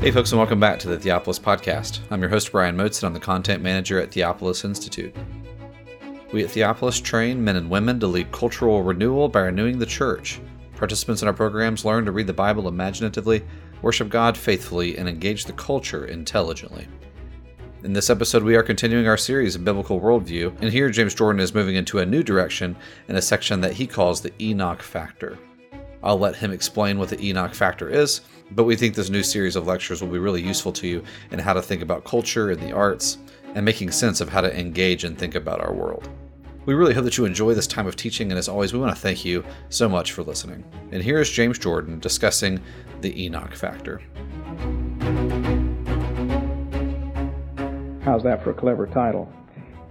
Hey, folks, and welcome back to the Theopolis Podcast. I'm your host, Brian Motes, and I'm the content manager at Theopolis Institute. We at Theopolis train men and women to lead cultural renewal by renewing the church. Participants in our programs learn to read the Bible imaginatively, worship God faithfully, and engage the culture intelligently. In this episode, we are continuing our series of biblical worldview, and here James Jordan is moving into a new direction in a section that he calls the Enoch Factor. I'll let him explain what the Enoch Factor is, but we think this new series of lectures will be really useful to you in how to think about culture and the arts, and making sense of how to engage and think about our world. We really hope that you enjoy this time of teaching, and as always, we want to thank you so much for listening. And here is James Jordan discussing the Enoch Factor. How's that for a clever title?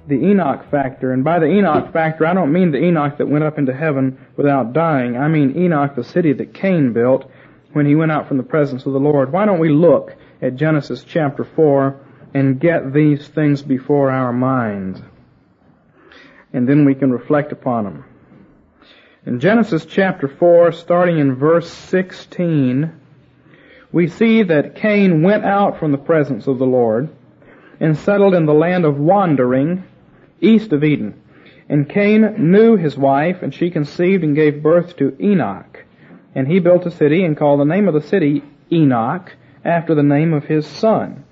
The Enoch factor, and by the Enoch factor, I don't mean the Enoch that went up into heaven without dying. I mean Enoch, the city that Cain built when he went out from the presence of the Lord. Why don't we look at Genesis chapter 4 and get these things before our minds? And then we can reflect upon them. In Genesis chapter 4, starting in verse 16, we see that Cain went out from the presence of the Lord and settled in the land of wandering east of Eden. And Cain knew his wife, and she conceived and gave birth to Enoch. And he built a city and called the name of the city Enoch after the name of his son.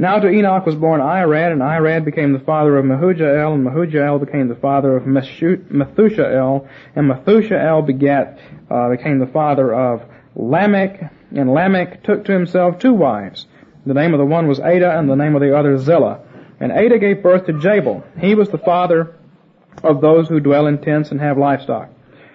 Now to Enoch was born Irad, and Irad became the father of Mehujael, and Mehujael became the father of Methushael, and Methushael begat, uh, became the father of Lamech, and Lamech took to himself two wives. The name of the one was Ada, and the name of the other Zillah. And Ada gave birth to Jabal. He was the father of those who dwell in tents and have livestock.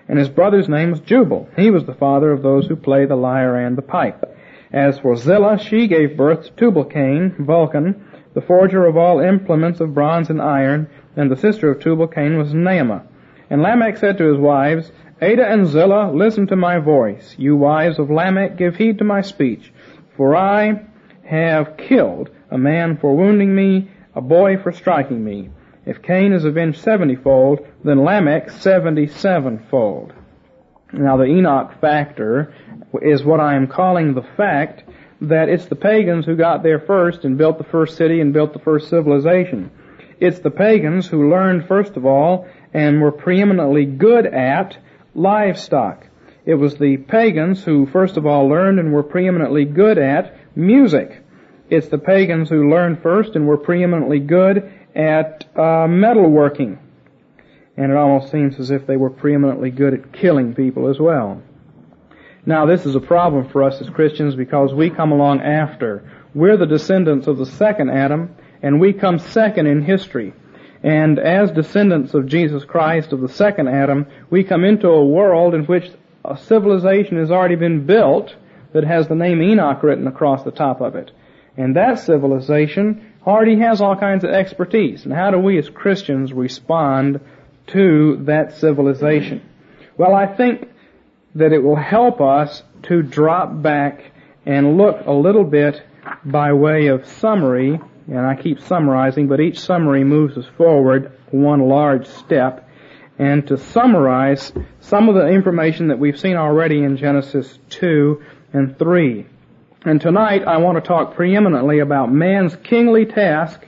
And his brother's name was Jubal. He was the father of those who play the lyre and the pipe. As for Zillah, she gave birth to Tubal-Cain, Vulcan, the forger of all implements of bronze and iron, and the sister of Tubal-Cain was Naamah. And Lamech said to his wives, Ada and Zillah, listen to my voice. You wives of Lamech, give heed to my speech. For I have killed a man for wounding me, a boy for striking me. If Cain is avenged seventyfold, then Lamech seventy-sevenfold. Now the Enoch factor is what I am calling the fact that it's the pagans who got there first and built the first city and built the first civilization. It's the pagans who learned first of all and were preeminently good at livestock. It was the pagans who first of all learned and were preeminently good at music. It's the pagans who learned first and were preeminently good at uh, metalworking. And it almost seems as if they were preeminently good at killing people as well. Now this is a problem for us as Christians because we come along after. We're the descendants of the second Adam and we come second in history. And as descendants of Jesus Christ, of the second Adam, we come into a world in which a civilization has already been built that has the name Enoch written across the top of it. And that civilization already has all kinds of expertise. And how do we as Christians respond to that civilization? Well, I think that it will help us to drop back and look a little bit by way of summary, and I keep summarizing, but each summary moves us forward one large step, and to summarize some of the information that we've seen already in Genesis 2 and 3. And tonight I want to talk preeminently about man's kingly task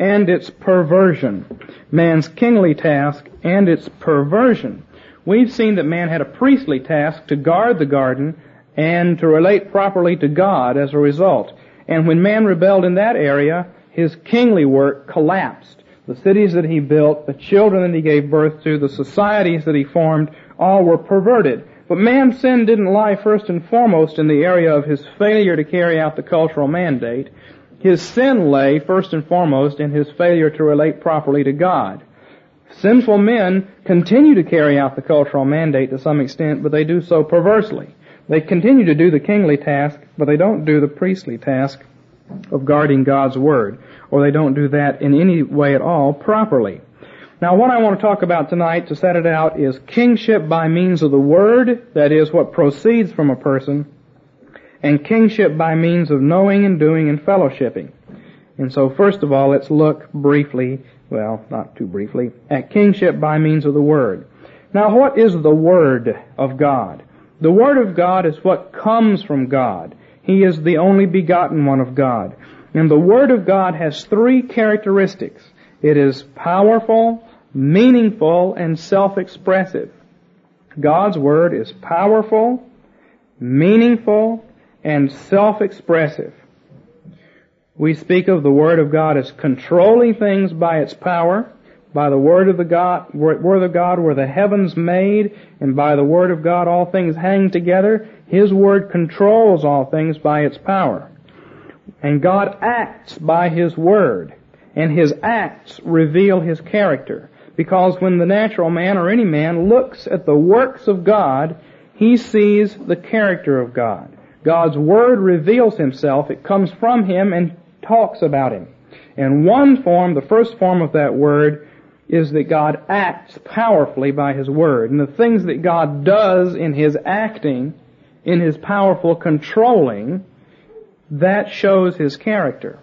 and its perversion. Man's kingly task and its perversion. We've seen that man had a priestly task to guard the garden and to relate properly to God as a result. And when man rebelled in that area, his kingly work collapsed. The cities that he built, the children that he gave birth to, the societies that he formed, all were perverted. But man's sin didn't lie first and foremost in the area of his failure to carry out the cultural mandate. His sin lay first and foremost in his failure to relate properly to God. Sinful men continue to carry out the cultural mandate to some extent, but they do so perversely. They continue to do the kingly task, but they don't do the priestly task of guarding God's Word, or they don't do that in any way at all properly. Now what I want to talk about tonight to set it out is kingship by means of the Word, that is what proceeds from a person, and kingship by means of knowing and doing and fellowshipping. And so first of all, let's look briefly well, not too briefly, at kingship by means of the Word. Now what is the Word of God? The Word of God is what comes from God. He is the only begotten one of God. And the Word of God has three characteristics. It is powerful, meaningful, and self-expressive. God's Word is powerful, meaningful, and self-expressive. We speak of the Word of God as controlling things by its power. By the Word of the God, Word of God were the heavens made, and by the Word of God all things hang together. His Word controls all things by its power. And God acts by His Word, and His acts reveal His character. Because when the natural man or any man looks at the works of God, he sees the character of God. God's Word reveals Himself, it comes from Him and talks about Him. And one form, the first form of that word, is that God acts powerfully by His Word. And the things that God does in His acting, in His powerful controlling, that shows His character.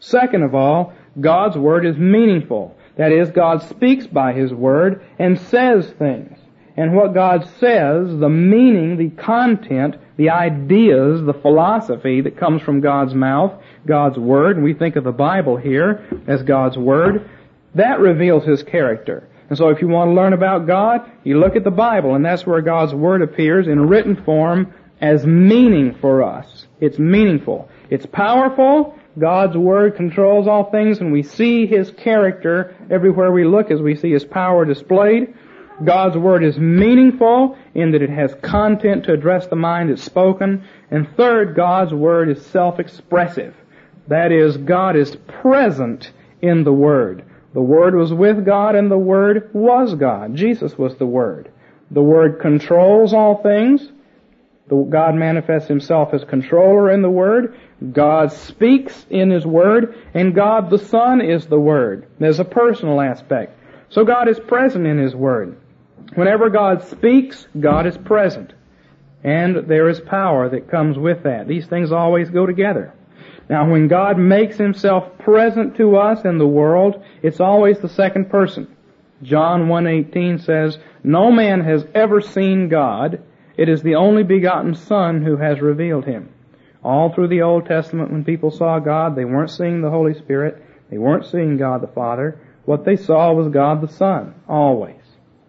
Second of all, God's Word is meaningful. That is, God speaks by His Word and says things. And what God says, the meaning, the content, the ideas, the philosophy that comes from God's mouth, God's Word, and we think of the Bible here as God's Word, that reveals His character. And so if you want to learn about God, you look at the Bible, and that's where God's Word appears in written form as meaning for us. It's meaningful. It's powerful. God's Word controls all things, and we see His character everywhere we look as we see His power displayed. God's Word is meaningful in that it has content to address the mind it's spoken. And third, God's Word is self-expressive. That is, God is present in the Word. The Word was with God and the Word was God. Jesus was the Word. The Word controls all things. God manifests Himself as controller in the Word. God speaks in His Word. And God the Son is the Word. There's a personal aspect. So God is present in His Word. Whenever God speaks, God is present. And there is power that comes with that. These things always go together. Now when God makes Himself present to us in the world, it's always the second person. John 1.18 says, No man has ever seen God. It is the only begotten Son who has revealed Him. All through the Old Testament when people saw God, they weren't seeing the Holy Spirit. They weren't seeing God the Father. What they saw was God the Son. Always.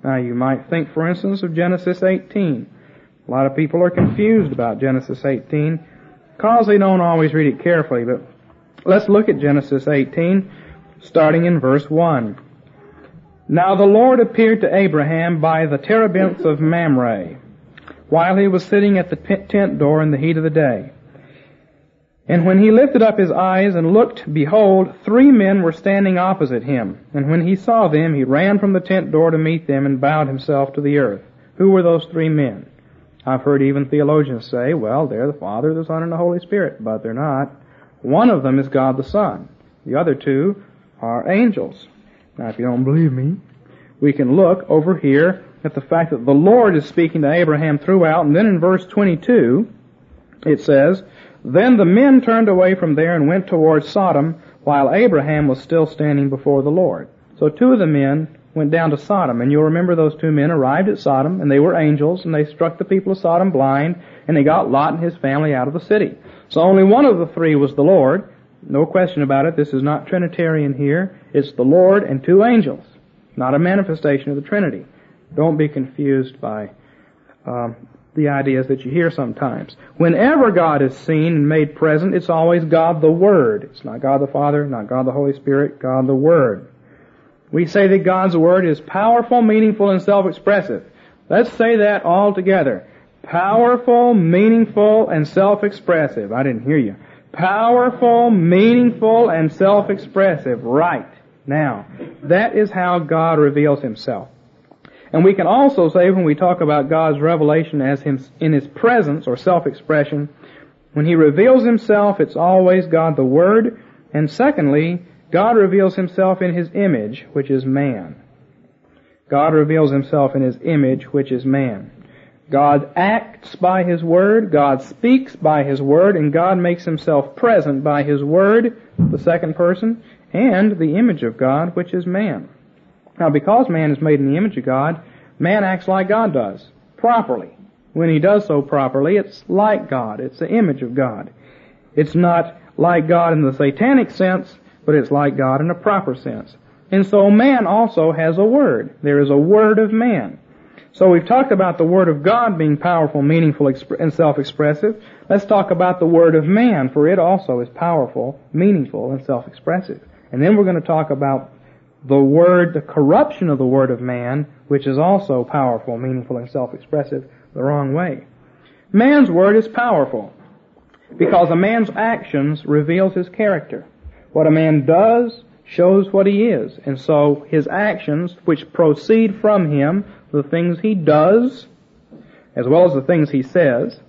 Now you might think, for instance, of Genesis 18. A lot of people are confused about Genesis 18 because they don't always read it carefully, but let's look at Genesis 18, starting in verse 1. Now the Lord appeared to Abraham by the terebinths of Mamre, while he was sitting at the tent door in the heat of the day. And when he lifted up his eyes and looked, behold, three men were standing opposite him. And when he saw them, he ran from the tent door to meet them and bowed himself to the earth. Who were those three men? I've heard even theologians say, well, they're the Father, the Son, and the Holy Spirit, but they're not. One of them is God the Son. The other two are angels. Now, if you don't believe me, we can look over here at the fact that the Lord is speaking to Abraham throughout, and then in verse 22, it says, then the men turned away from there and went towards Sodom, while Abraham was still standing before the Lord. So two of the men went down to Sodom, and you'll remember those two men arrived at Sodom, and they were angels, and they struck the people of Sodom blind, and they got Lot and his family out of the city. So only one of the three was the Lord. No question about it. This is not Trinitarian here. It's the Lord and two angels, not a manifestation of the Trinity. Don't be confused by um, the ideas that you hear sometimes. Whenever God is seen and made present, it's always God the Word. It's not God the Father, not God the Holy Spirit, God the Word. We say that God's Word is powerful, meaningful, and self-expressive. Let's say that all together. Powerful, meaningful, and self-expressive. I didn't hear you. Powerful, meaningful, and self-expressive. Right. Now, that is how God reveals Himself. And we can also say when we talk about God's revelation as him, in His presence or self-expression, when He reveals Himself, it's always God the Word. And secondly, God reveals Himself in His image, which is man. God reveals Himself in His image, which is man. God acts by His Word, God speaks by His Word, and God makes Himself present by His Word, the second person, and the image of God, which is man. Now, because man is made in the image of God, man acts like God does, properly. When he does so properly, it's like God. It's the image of God. It's not like God in the satanic sense, but it's like God in a proper sense. And so man also has a word. There is a word of man. So we've talked about the Word of God being powerful, meaningful, and self-expressive. Let's talk about the Word of man, for it also is powerful, meaningful, and self-expressive. And then we're going to talk about the Word, the corruption of the Word of man, which is also powerful, meaningful, and self-expressive the wrong way. Man's Word is powerful because a man's actions reveals his character. What a man does shows what he is. And so his actions, which proceed from him, the things he does, as well as the things he says,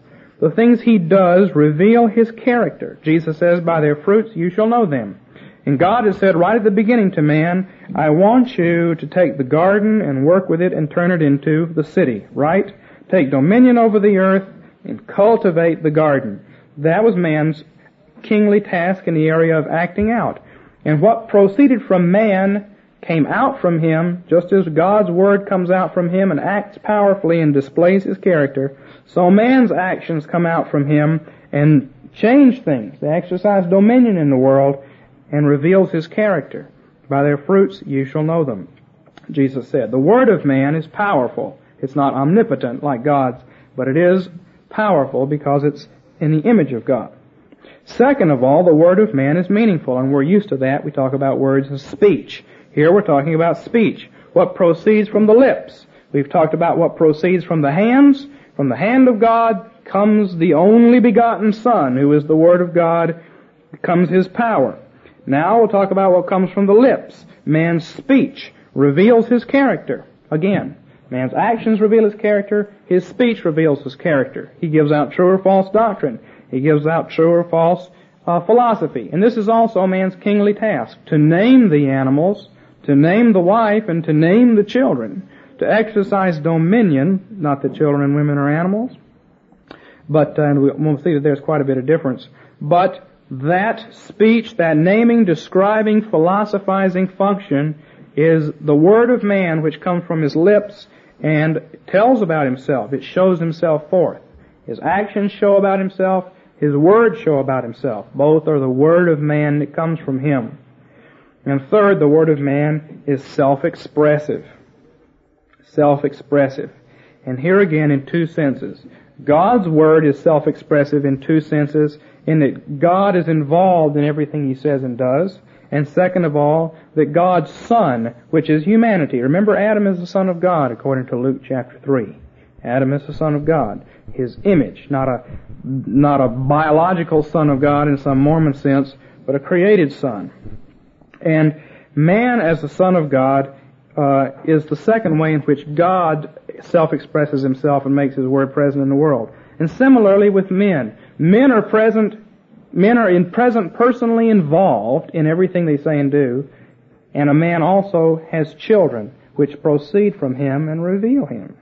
the things he does reveal his character. Jesus says, by their fruits you shall know them. And God has said right at the beginning to man, I want you to take the garden and work with it and turn it into the city, right? Take dominion over the earth and cultivate the garden. That was man's kingly task in the area of acting out. And what proceeded from man came out from him, just as God's word comes out from him and acts powerfully and displays his character, so man's actions come out from him and change things. They exercise dominion in the world and reveals his character. By their fruits you shall know them. Jesus said, the word of man is powerful. It's not omnipotent like God's, but it is powerful because it's in the image of God. Second of all, the word of man is meaningful, and we're used to that. We talk about words of speech. Here we're talking about speech. What proceeds from the lips. We've talked about what proceeds from the hands. From the hand of God comes the only begotten Son, who is the Word of God, comes His power. Now we'll talk about what comes from the lips. Man's speech reveals his character. Again, man's actions reveal his character, his speech reveals his character. He gives out true or false doctrine. He gives out true or false uh, philosophy. And this is also man's kingly task, to name the animals, to name the wife, and to name the children, to exercise dominion, not that children and women are animals, but, uh, and we'll see that there's quite a bit of difference, but that speech, that naming, describing, philosophizing function is the word of man which comes from his lips and tells about himself. It shows himself forth. His actions show about himself. His words show about himself. Both are the word of man that comes from him. And third, the word of man is self-expressive. Self-expressive. And here again in two senses. God's word is self-expressive in two senses, in that God is involved in everything he says and does, and second of all, that God's Son, which is humanity. Remember, Adam is the Son of God, according to Luke chapter 3. Adam is the Son of God. His image, not a, not a biological Son of God in some Mormon sense, but a created Son. And man as the Son of God uh, is the second way in which God self-expresses himself and makes his word present in the world. And similarly with men. Men are present, men are in present personally involved in everything they say and do, and a man also has children which proceed from him and reveal him.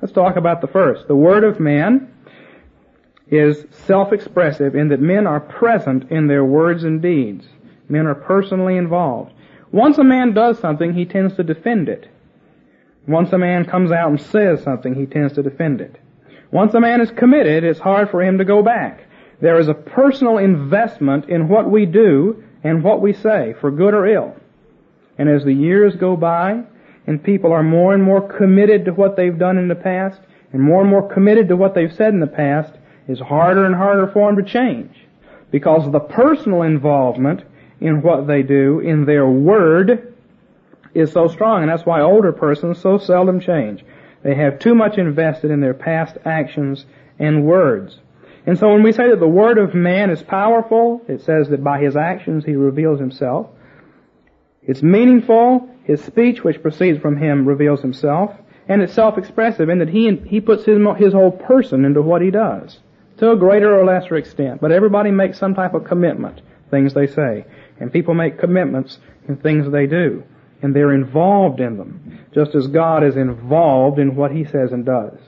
Let's talk about the first. The word of man is self-expressive in that men are present in their words and deeds. Men are personally involved. Once a man does something, he tends to defend it. Once a man comes out and says something, he tends to defend it. Once a man is committed, it's hard for him to go back. There is a personal investment in what we do and what we say, for good or ill. And as the years go by, and people are more and more committed to what they've done in the past, and more and more committed to what they've said in the past, it's harder and harder for them to change. Because the personal involvement in what they do, in their word, is so strong, and that's why older persons so seldom change. They have too much invested in their past actions and words. And so when we say that the word of man is powerful, it says that by his actions he reveals himself. It's meaningful, his speech, which proceeds from him, reveals himself, and it's self-expressive in that he, he puts his, his whole person into what he does, to a greater or lesser extent. But everybody makes some type of commitment, things they say. And people make commitments in things they do. And they're involved in them, just as God is involved in what he says and does.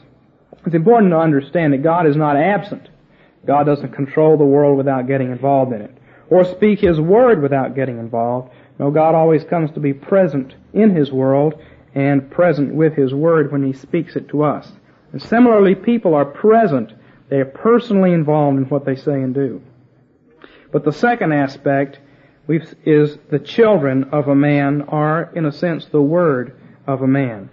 It's important to understand that God is not absent. God doesn't control the world without getting involved in it, or speak his word without getting involved. No, God always comes to be present in His world and present with His Word when He speaks it to us. And similarly, people are present. They are personally involved in what they say and do. But the second aspect is the children of a man are, in a sense, the word of a man.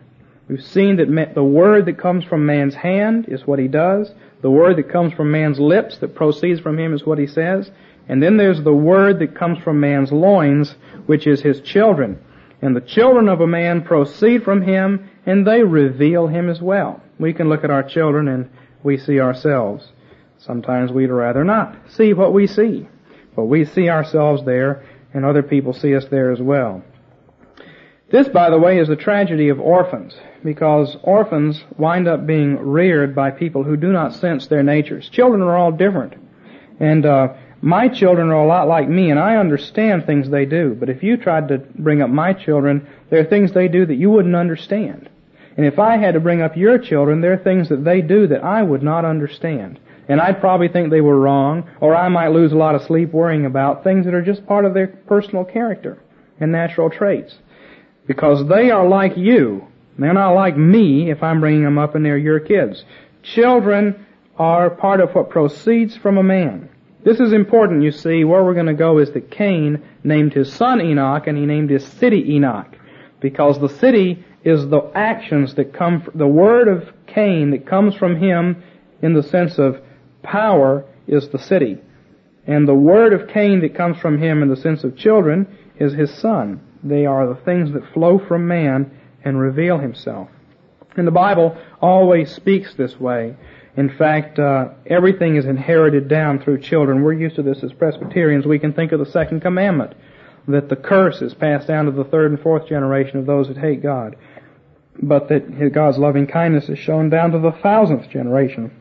We've seen that the word that comes from man's hand is what he does. The word that comes from man's lips that proceeds from him is what he says. And then there's the word that comes from man's loins, which is his children. And the children of a man proceed from him, and they reveal him as well. We can look at our children and we see ourselves. Sometimes we'd rather not see what we see. But we see ourselves there, and other people see us there as well. This, by the way, is the tragedy of orphans, because orphans wind up being reared by people who do not sense their natures. Children are all different. And uh, my children are a lot like me, and I understand things they do. But if you tried to bring up my children, there are things they do that you wouldn't understand. And if I had to bring up your children, there are things that they do that I would not understand. And I'd probably think they were wrong, or I might lose a lot of sleep worrying about things that are just part of their personal character and natural traits. Because they are like you. They're not like me if I'm bringing them up and they're your kids. Children are part of what proceeds from a man. This is important, you see. Where we're going to go is that Cain named his son Enoch and he named his city Enoch. Because the city is the actions that come, the word of Cain that comes from him in the sense of power is the city. And the word of Cain that comes from him in the sense of children is his son. They are the things that flow from man and reveal himself. And the Bible always speaks this way. In fact, uh, everything is inherited down through children. We're used to this as Presbyterians. We can think of the second commandment, that the curse is passed down to the third and fourth generation of those that hate God, but that God's loving kindness is shown down to the thousandth generation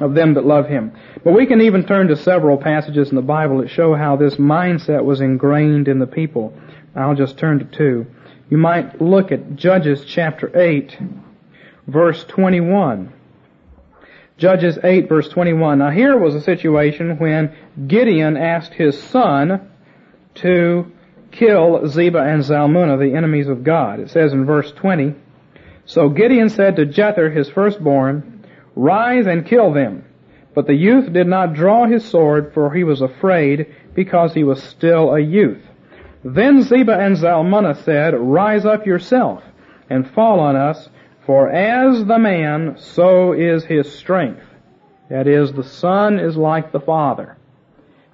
of them that love Him. But we can even turn to several passages in the Bible that show how this mindset was ingrained in the people. I'll just turn to two. You might look at Judges chapter 8, verse 21. Judges 8 verse 21. Now here was a situation when Gideon asked his son to kill Zebah and Zalmunna, the enemies of God. It says in verse 20, So Gideon said to Jether, his firstborn, Rise and kill them. But the youth did not draw his sword, for he was afraid, because he was still a youth. Then Zebah and Zalmunna said, Rise up yourself, and fall on us, for as the man, so is his strength. That is, the son is like the father.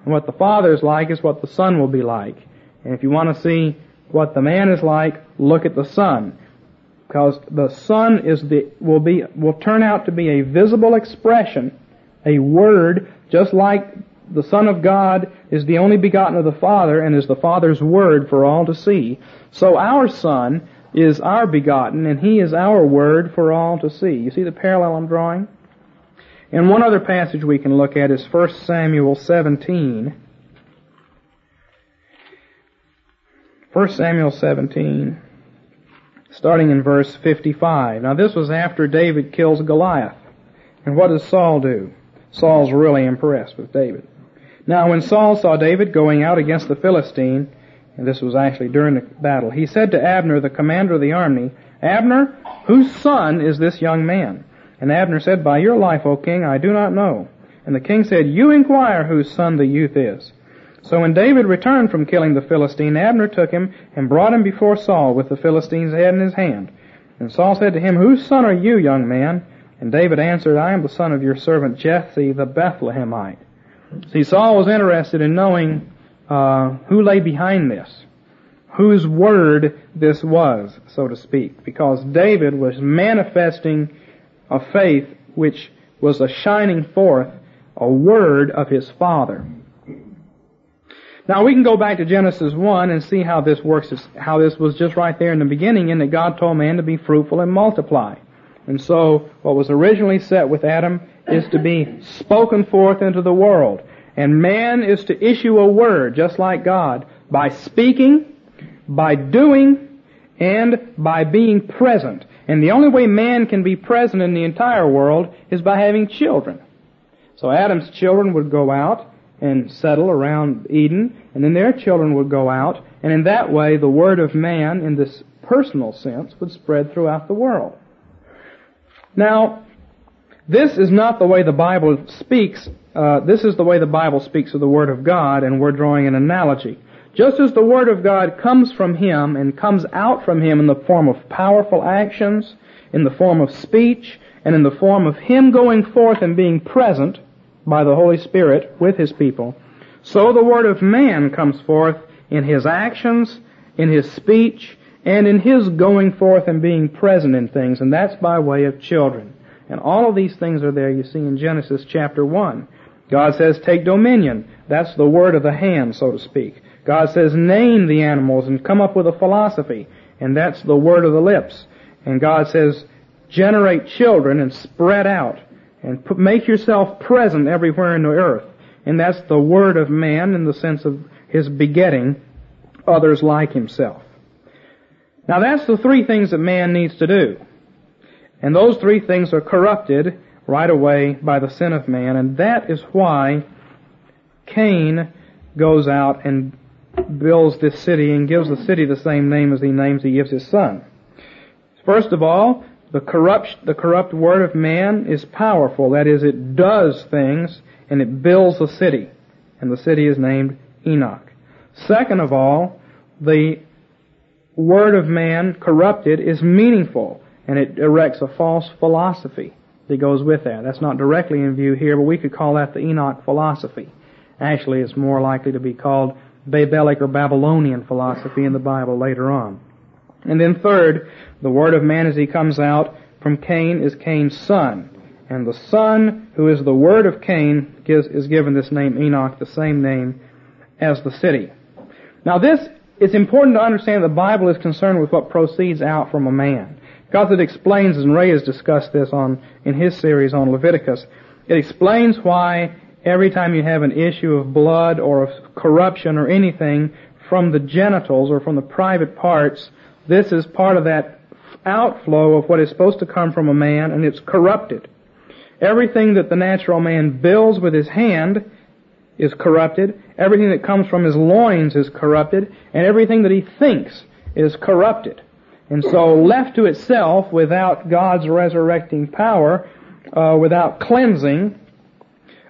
And what the father is like is what the son will be like. And if you want to see what the man is like, look at the son. Because the son is the, will be, will turn out to be a visible expression, a word, just like the Son of God is the only begotten of the Father and is the Father's word for all to see. So our Son is our begotten, and he is our word for all to see. You see the parallel I'm drawing? And one other passage we can look at is 1 Samuel 17. 1 Samuel 17, starting in verse 55. Now this was after David kills Goliath. And what does Saul do? Saul's really impressed with David. Now when Saul saw David going out against the Philistine, and this was actually during the battle, he said to Abner, the commander of the army, Abner, whose son is this young man? And Abner said, By your life, O king, I do not know. And the king said, You inquire whose son the youth is. So when David returned from killing the Philistine, Abner took him and brought him before Saul with the Philistine's head in his hand. And Saul said to him, Whose son are you, young man? And David answered, I am the son of your servant Jesse the Bethlehemite. See, Saul was interested in knowing uh, who lay behind this, whose word this was, so to speak, because David was manifesting a faith which was a shining forth a word of his father. Now we can go back to Genesis 1 and see how this works, how this was just right there in the beginning in that God told man to be fruitful and multiply. And so what was originally set with Adam is to be spoken forth into the world. And man is to issue a word, just like God, by speaking, by doing, and by being present. And the only way man can be present in the entire world is by having children. So Adam's children would go out and settle around Eden, and then their children would go out, and in that way the word of man, in this personal sense, would spread throughout the world. Now, This is not the way the Bible speaks. Uh, this is the way the Bible speaks of the Word of God, and we're drawing an analogy. Just as the Word of God comes from Him and comes out from Him in the form of powerful actions, in the form of speech, and in the form of Him going forth and being present by the Holy Spirit with His people, so the Word of man comes forth in His actions, in His speech, and in His going forth and being present in things, and that's by way of children. And all of these things are there you see in Genesis chapter 1. God says, take dominion. That's the word of the hand, so to speak. God says, name the animals and come up with a philosophy. And that's the word of the lips. And God says, generate children and spread out and make yourself present everywhere in the earth. And that's the word of man in the sense of his begetting others like himself. Now that's the three things that man needs to do. And those three things are corrupted right away by the sin of man, and that is why Cain goes out and builds this city and gives the city the same name as he names he gives his son. First of all, the corrupt, the corrupt word of man is powerful. That is, it does things and it builds a city. And the city is named Enoch. Second of all, the word of man corrupted is meaningful and it erects a false philosophy that goes with that. That's not directly in view here, but we could call that the Enoch philosophy. Actually, it's more likely to be called Babelic or Babylonian philosophy in the Bible later on. And then third, the word of man as he comes out from Cain is Cain's son. And the son, who is the word of Cain, gives, is given this name Enoch, the same name as the city. Now this, it's important to understand the Bible is concerned with what proceeds out from a man. It explains, and Ray has discussed this on in his series on Leviticus, it explains why every time you have an issue of blood or of corruption or anything from the genitals or from the private parts, this is part of that outflow of what is supposed to come from a man, and it's corrupted. Everything that the natural man builds with his hand is corrupted. Everything that comes from his loins is corrupted, and everything that he thinks is corrupted. And so left to itself without God's resurrecting power, uh, without cleansing,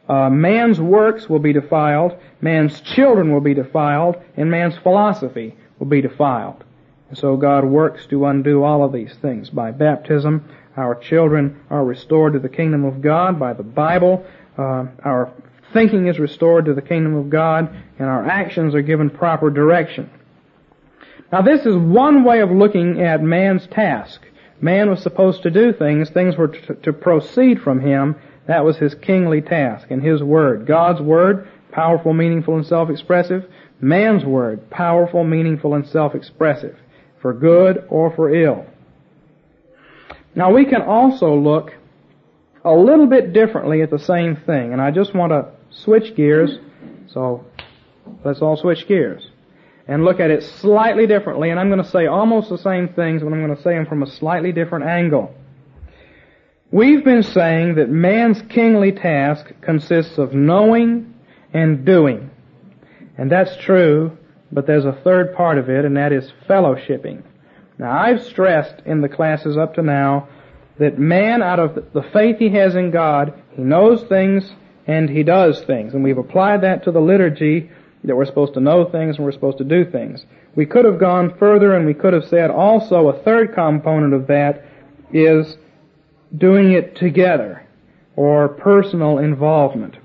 uh, man's works will be defiled, man's children will be defiled, and man's philosophy will be defiled. And so God works to undo all of these things. By baptism, our children are restored to the kingdom of God. By the Bible, uh, our thinking is restored to the kingdom of God, and our actions are given proper direction. Now this is one way of looking at man's task. Man was supposed to do things, things were to, to proceed from him. That was his kingly task and his word. God's word, powerful, meaningful, and self-expressive. Man's word, powerful, meaningful, and self-expressive. For good or for ill. Now we can also look a little bit differently at the same thing, and I just want to switch gears, so let's all switch gears and look at it slightly differently, and I'm going to say almost the same things, but I'm going to say them from a slightly different angle. We've been saying that man's kingly task consists of knowing and doing. And that's true, but there's a third part of it, and that is fellowshipping. Now, I've stressed in the classes up to now that man, out of the faith he has in God, he knows things and he does things. And we've applied that to the liturgy that we're supposed to know things and we're supposed to do things. We could have gone further and we could have said also a third component of that is doing it together or personal involvement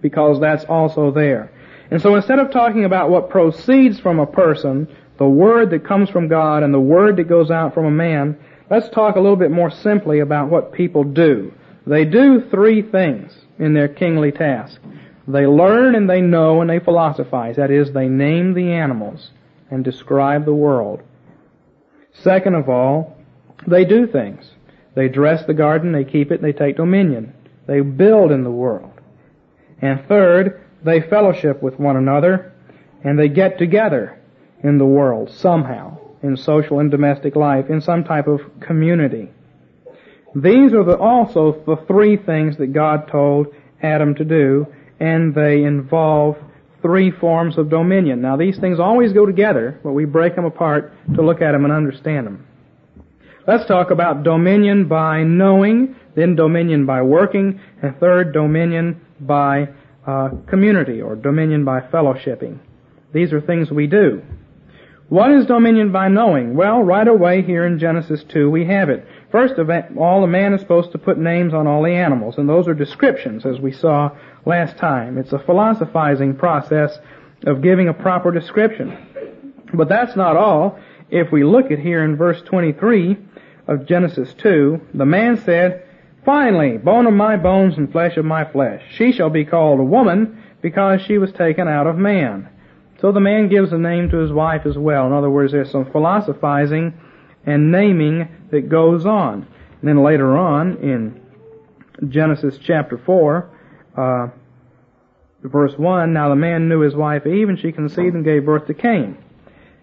because that's also there. And so instead of talking about what proceeds from a person, the word that comes from God and the word that goes out from a man, let's talk a little bit more simply about what people do. They do three things in their kingly task. They learn and they know and they philosophize. That is, they name the animals and describe the world. Second of all, they do things. They dress the garden, they keep it, they take dominion. They build in the world. And third, they fellowship with one another and they get together in the world somehow, in social and domestic life, in some type of community. These are the, also the three things that God told Adam to do and they involve three forms of dominion. Now these things always go together, but we break them apart to look at them and understand them. Let's talk about dominion by knowing, then dominion by working, and third, dominion by uh, community or dominion by fellowshipping. These are things we do. What is dominion by knowing? Well, right away here in Genesis 2 we have it. First of all, a man is supposed to put names on all the animals, and those are descriptions, as we saw last time. It's a philosophizing process of giving a proper description. But that's not all. If we look at here in verse 23 of Genesis 2, the man said, Finally, bone of my bones and flesh of my flesh. She shall be called a woman because she was taken out of man. So the man gives a name to his wife as well. In other words, there's some philosophizing and naming that goes on. And then later on in Genesis chapter 4, uh, verse 1, now the man knew his wife Eve, and she conceived and gave birth to Cain.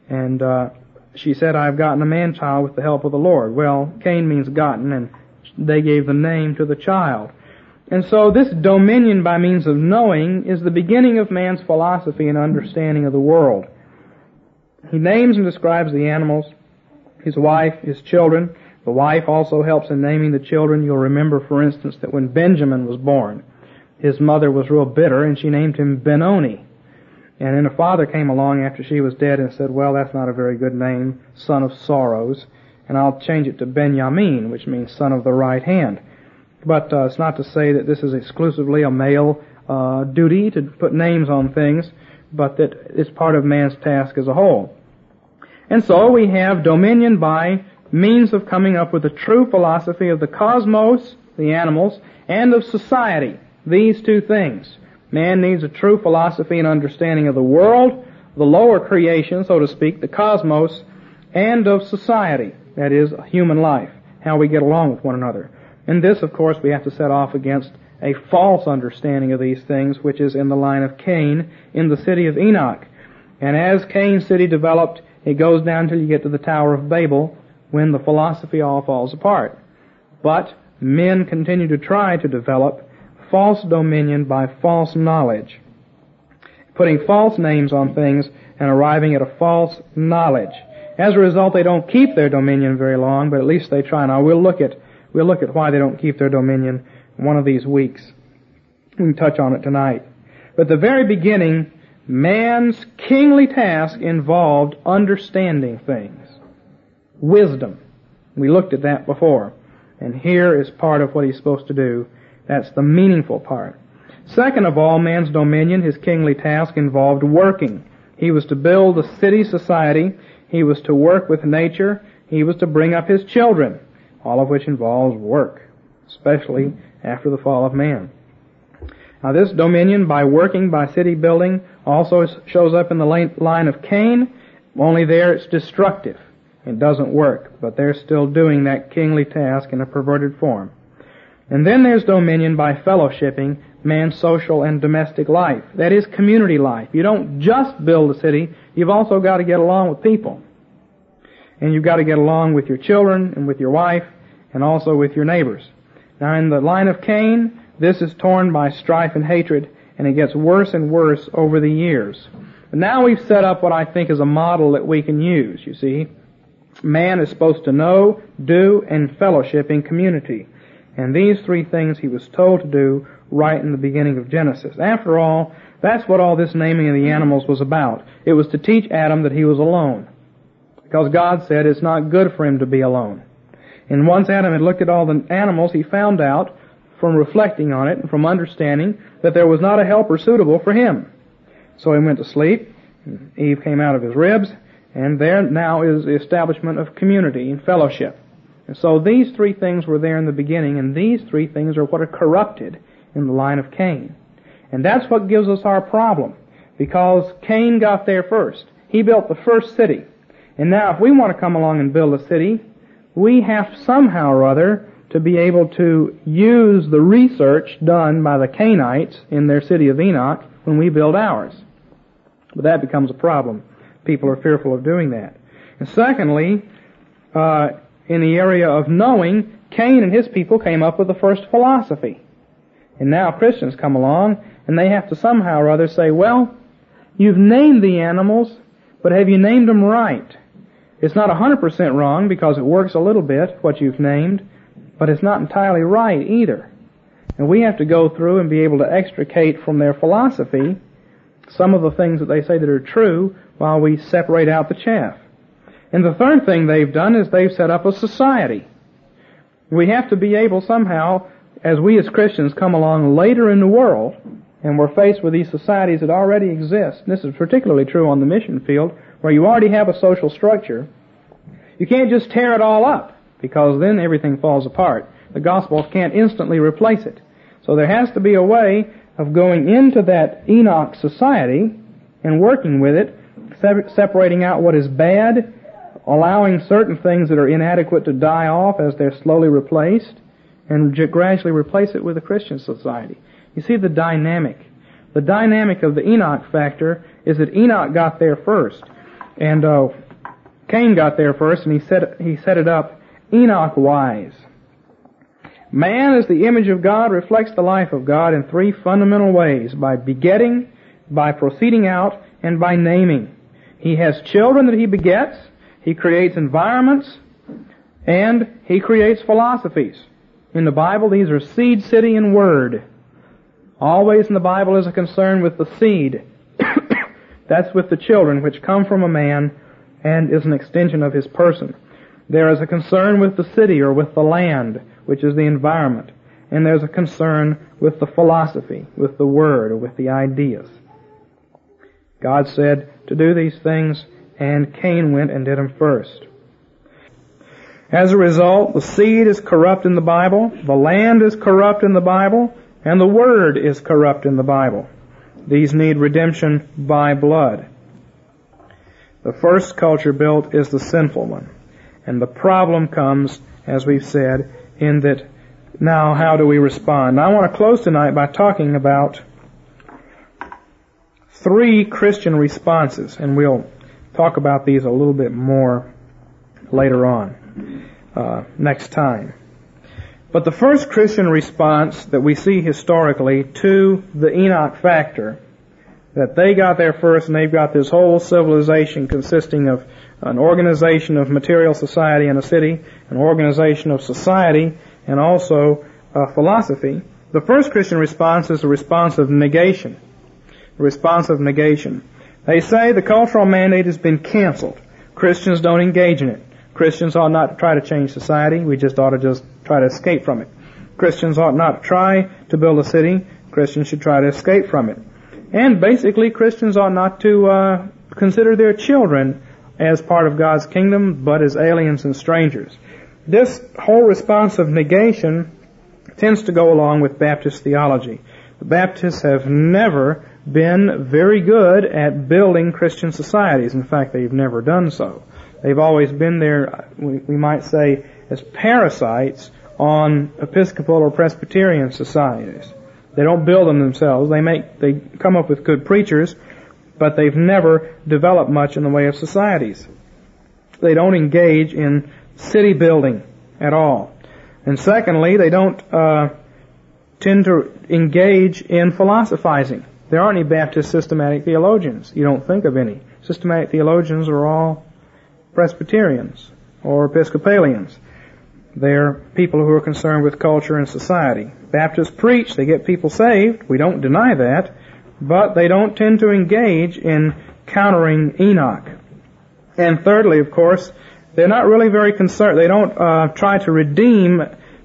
And uh, she said, I have gotten a man child with the help of the Lord. Well, Cain means gotten, and they gave the name to the child. And so this dominion by means of knowing is the beginning of man's philosophy and understanding of the world. He names and describes the animals, his wife, his children. The wife also helps in naming the children. You'll remember, for instance, that when Benjamin was born, his mother was real bitter and she named him Benoni. And then a father came along after she was dead and said, well, that's not a very good name, son of sorrows, and I'll change it to Benjamin, which means son of the right hand. But uh, it's not to say that this is exclusively a male uh, duty to put names on things, but that it's part of man's task as a whole. And so we have dominion by means of coming up with a true philosophy of the cosmos, the animals, and of society. These two things. Man needs a true philosophy and understanding of the world, the lower creation, so to speak, the cosmos, and of society, that is, human life, how we get along with one another. And this, of course, we have to set off against a false understanding of these things, which is in the line of Cain in the city of Enoch. And as Cain's city developed, it goes down till you get to the Tower of Babel, when the philosophy all falls apart. But men continue to try to develop false dominion by false knowledge, putting false names on things and arriving at a false knowledge. As a result, they don't keep their dominion very long, but at least they try. Now, we'll look at We'll look at why they don't keep their dominion one of these weeks. We can touch on it tonight. But the very beginning, man's kingly task involved understanding things. Wisdom. We looked at that before. And here is part of what he's supposed to do. That's the meaningful part. Second of all, man's dominion, his kingly task involved working. He was to build a city society. He was to work with nature. He was to bring up his children all of which involves work, especially after the fall of man. Now this dominion by working, by city building, also shows up in the line of Cain, only there it's destructive. It doesn't work, but they're still doing that kingly task in a perverted form. And then there's dominion by fellowshipping man's social and domestic life. That is community life. You don't just build a city, you've also got to get along with people. And you've got to get along with your children and with your wife and also with your neighbors. Now in the line of Cain, this is torn by strife and hatred, and it gets worse and worse over the years. But now we've set up what I think is a model that we can use, you see. Man is supposed to know, do, and fellowship in community. And these three things he was told to do right in the beginning of Genesis. After all, that's what all this naming of the animals was about. It was to teach Adam that he was alone. Because God said it's not good for him to be alone. And once Adam had looked at all the animals, he found out from reflecting on it and from understanding that there was not a helper suitable for him. So he went to sleep. Eve came out of his ribs, and there now is the establishment of community and fellowship. And so these three things were there in the beginning, and these three things are what are corrupted in the line of Cain. And that's what gives us our problem. Because Cain got there first. He built the first city. And now if we want to come along and build a city, we have somehow or other to be able to use the research done by the Cainites in their city of Enoch when we build ours. But that becomes a problem. People are fearful of doing that. And secondly, uh, in the area of knowing, Cain and his people came up with the first philosophy. And now Christians come along and they have to somehow or other say, well, you've named the animals, but have you named them right? It's not 100% wrong because it works a little bit, what you've named, but it's not entirely right either. And we have to go through and be able to extricate from their philosophy some of the things that they say that are true while we separate out the chaff. And the third thing they've done is they've set up a society. We have to be able somehow, as we as Christians come along later in the world, and we're faced with these societies that already exist, this is particularly true on the mission field, where you already have a social structure, you can't just tear it all up, because then everything falls apart. The gospel can't instantly replace it. So there has to be a way of going into that Enoch society and working with it, separating out what is bad, allowing certain things that are inadequate to die off as they're slowly replaced, and gradually replace it with a Christian society. You see the dynamic. The dynamic of the Enoch factor is that Enoch got there first, and uh, Cain got there first, and he set he set it up Enoch wise. Man, as the image of God, reflects the life of God in three fundamental ways by begetting, by proceeding out, and by naming. He has children that he begets, he creates environments, and he creates philosophies. In the Bible, these are seed, city, and word. Always in the Bible is a concern with the seed. That's with the children which come from a man and is an extension of his person. There is a concern with the city or with the land which is the environment. And there's a concern with the philosophy, with the word, or with the ideas. God said to do these things, and Cain went and did them first. As a result, the seed is corrupt in the Bible, the land is corrupt in the Bible, and the word is corrupt in the Bible. These need redemption by blood. The first culture built is the sinful one. And the problem comes, as we've said, in that now how do we respond? Now I want to close tonight by talking about three Christian responses, and we'll talk about these a little bit more later on, uh, next time. But the first Christian response that we see historically to the Enoch factor, that they got there first and they've got this whole civilization consisting of an organization of material society in a city, an organization of society, and also uh, philosophy. The first Christian response is a response of negation. A response of negation. They say the cultural mandate has been canceled. Christians don't engage in it. Christians ought not to try to change society. We just ought to just try to escape from it. Christians ought not to try to build a city. Christians should try to escape from it. And basically, Christians ought not to uh, consider their children as part of God's kingdom, but as aliens and strangers. This whole response of negation tends to go along with Baptist theology. The Baptists have never been very good at building Christian societies. In fact, they've never done so. They've always been there, we might say, as parasites on Episcopal or Presbyterian societies. They don't build them themselves. They make, they come up with good preachers, but they've never developed much in the way of societies. They don't engage in city building at all. And secondly, they don't uh, tend to engage in philosophizing. There aren't any Baptist systematic theologians. You don't think of any. Systematic theologians are all Presbyterians or Episcopalians. They're people who are concerned with culture and society. Baptists preach, they get people saved. We don't deny that but they don't tend to engage in countering Enoch. And thirdly, of course, they're not really very concerned. They don't uh, try to redeem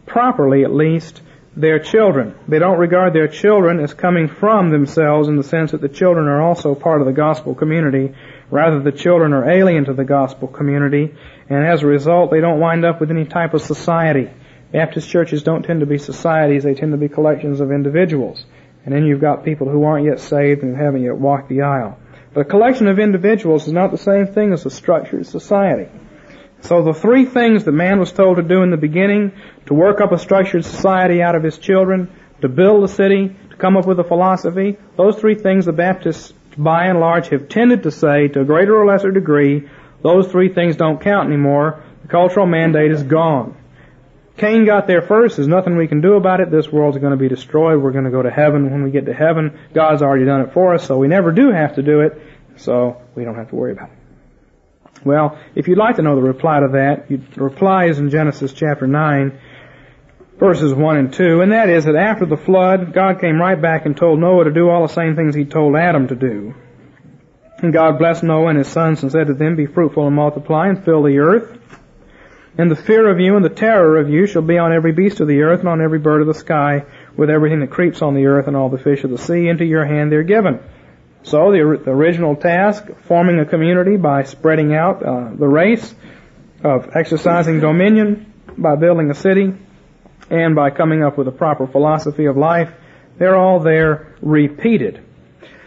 properly, at least, their children. They don't regard their children as coming from themselves in the sense that the children are also part of the gospel community. Rather, the children are alien to the gospel community, and as a result, they don't wind up with any type of society. Baptist churches don't tend to be societies, they tend to be collections of individuals. And then you've got people who aren't yet saved and haven't yet walked the aisle. But a collection of individuals is not the same thing as a structured society. So the three things that man was told to do in the beginning, to work up a structured society out of his children, to build a city, to come up with a philosophy, those three things the Baptists by and large have tended to say to a greater or lesser degree, those three things don't count anymore. The cultural mandate is gone. Cain got there first. There's nothing we can do about it. This world's going to be destroyed. We're going to go to heaven. When we get to heaven, God's already done it for us, so we never do have to do it. So we don't have to worry about it. Well, if you'd like to know the reply to that, the reply is in Genesis chapter 9, verses 1 and 2, and that is that after the flood, God came right back and told Noah to do all the same things he told Adam to do. And God blessed Noah and his sons and said to them, Be fruitful and multiply and fill the earth. And the fear of you and the terror of you shall be on every beast of the earth and on every bird of the sky, with everything that creeps on the earth and all the fish of the sea. Into your hand they're given. So the, the original task, forming a community by spreading out uh, the race, of exercising dominion by building a city, and by coming up with a proper philosophy of life, they're all there repeated.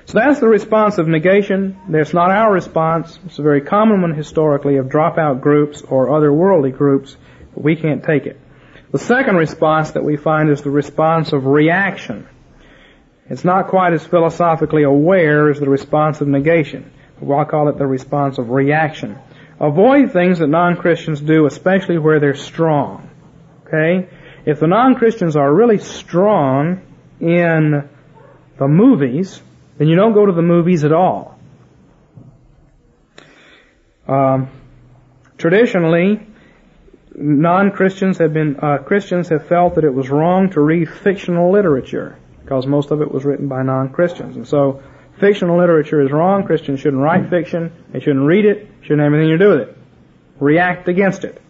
So that's the response of negation. That's not our response. It's a very common one historically of dropout groups or otherworldly groups, but we can't take it. The second response that we find is the response of reaction. It's not quite as philosophically aware as the response of negation. I'll call it the response of reaction. Avoid things that non-Christians do, especially where they're strong. Okay? If the non-Christians are really strong in the movies, then you don't go to the movies at all. Um, traditionally, non-Christians have been, uh, Christians have felt that it was wrong to read fictional literature because most of it was written by non-Christians. And so, fictional literature is wrong. Christians shouldn't write fiction. They shouldn't read it. Shouldn't have anything to do with it. React against it.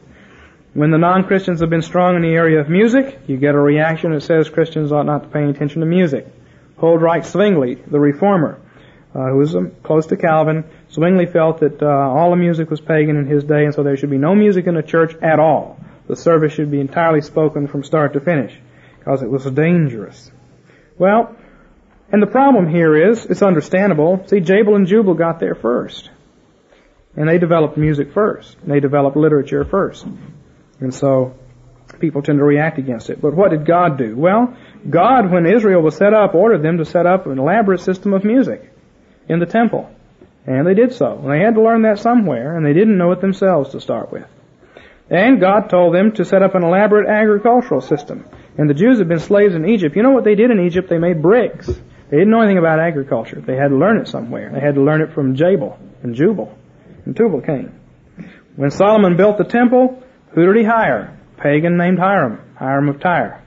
When the non-Christians have been strong in the area of music, you get a reaction that says Christians ought not to pay attention to music. Huldrych Zwingli, the reformer, uh, who was um, close to Calvin, Zwingli felt that uh, all the music was pagan in his day, and so there should be no music in the church at all. The service should be entirely spoken from start to finish, because it was dangerous. Well, and the problem here is, it's understandable. See, Jabal and Jubal got there first. And they developed music first. And They developed literature first. And so, people tend to react against it. But what did God do? Well, God, when Israel was set up, ordered them to set up an elaborate system of music in the temple. And they did so. And They had to learn that somewhere, and they didn't know it themselves to start with. And God told them to set up an elaborate agricultural system. And the Jews had been slaves in Egypt. You know what they did in Egypt? They made bricks. They didn't know anything about agriculture. They had to learn it somewhere. They had to learn it from Jabal and Jubal and Tubal Cain. When Solomon built the temple, who did he hire? A pagan named Hiram, Hiram of Tyre.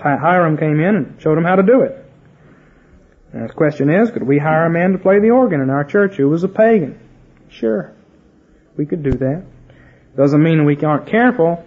Hiram came in and showed him how to do it. And the question is, could we hire a man to play the organ in our church who was a pagan? Sure. We could do that. Doesn't mean we aren't careful,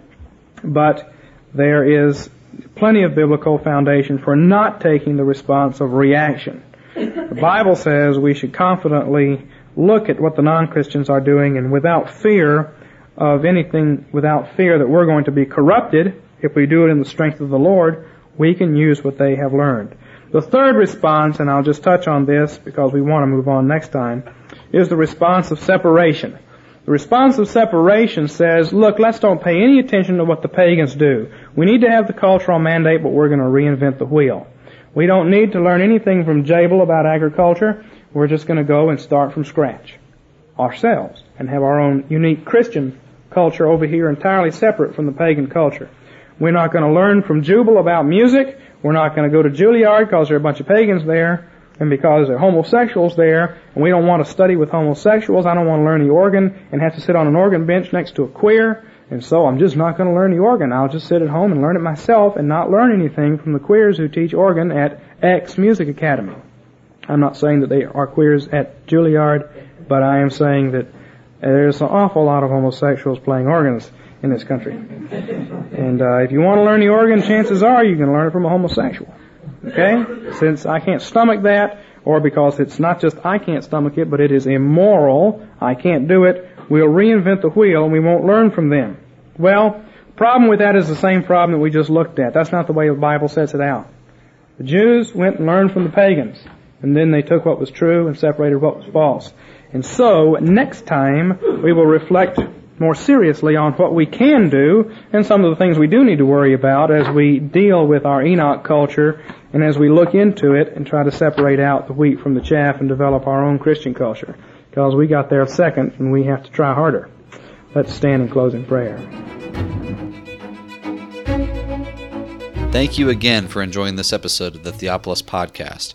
but there is plenty of biblical foundation for not taking the response of reaction. The Bible says we should confidently look at what the non-Christians are doing and without fear of anything, without fear that we're going to be corrupted, if we do it in the strength of the Lord, we can use what they have learned. The third response, and I'll just touch on this because we want to move on next time, is the response of separation. The response of separation says, look, let's don't pay any attention to what the pagans do. We need to have the cultural mandate, but we're going to reinvent the wheel. We don't need to learn anything from Jabal about agriculture. We're just going to go and start from scratch ourselves and have our own unique Christian culture over here entirely separate from the pagan culture. We're not going to learn from Jubal about music. We're not going to go to Juilliard because there are a bunch of pagans there and because there are homosexuals there and we don't want to study with homosexuals. I don't want to learn the organ and have to sit on an organ bench next to a queer. And so I'm just not going to learn the organ. I'll just sit at home and learn it myself and not learn anything from the queers who teach organ at X Music Academy. I'm not saying that they are queers at Juilliard, but I am saying that there's an awful lot of homosexuals playing organs in this country. And uh, if you want to learn the organ, chances are you can learn it from a homosexual. Okay? Since I can't stomach that, or because it's not just I can't stomach it, but it is immoral, I can't do it, we'll reinvent the wheel and we won't learn from them. Well, problem with that is the same problem that we just looked at. That's not the way the Bible sets it out. The Jews went and learned from the pagans, and then they took what was true and separated what was false. And so, next time, we will reflect more seriously on what we can do and some of the things we do need to worry about as we deal with our Enoch culture and as we look into it and try to separate out the wheat from the chaff and develop our own Christian culture. Because we got there second and we have to try harder. Let's stand in closing prayer. Thank you again for enjoying this episode of the Theopolis Podcast.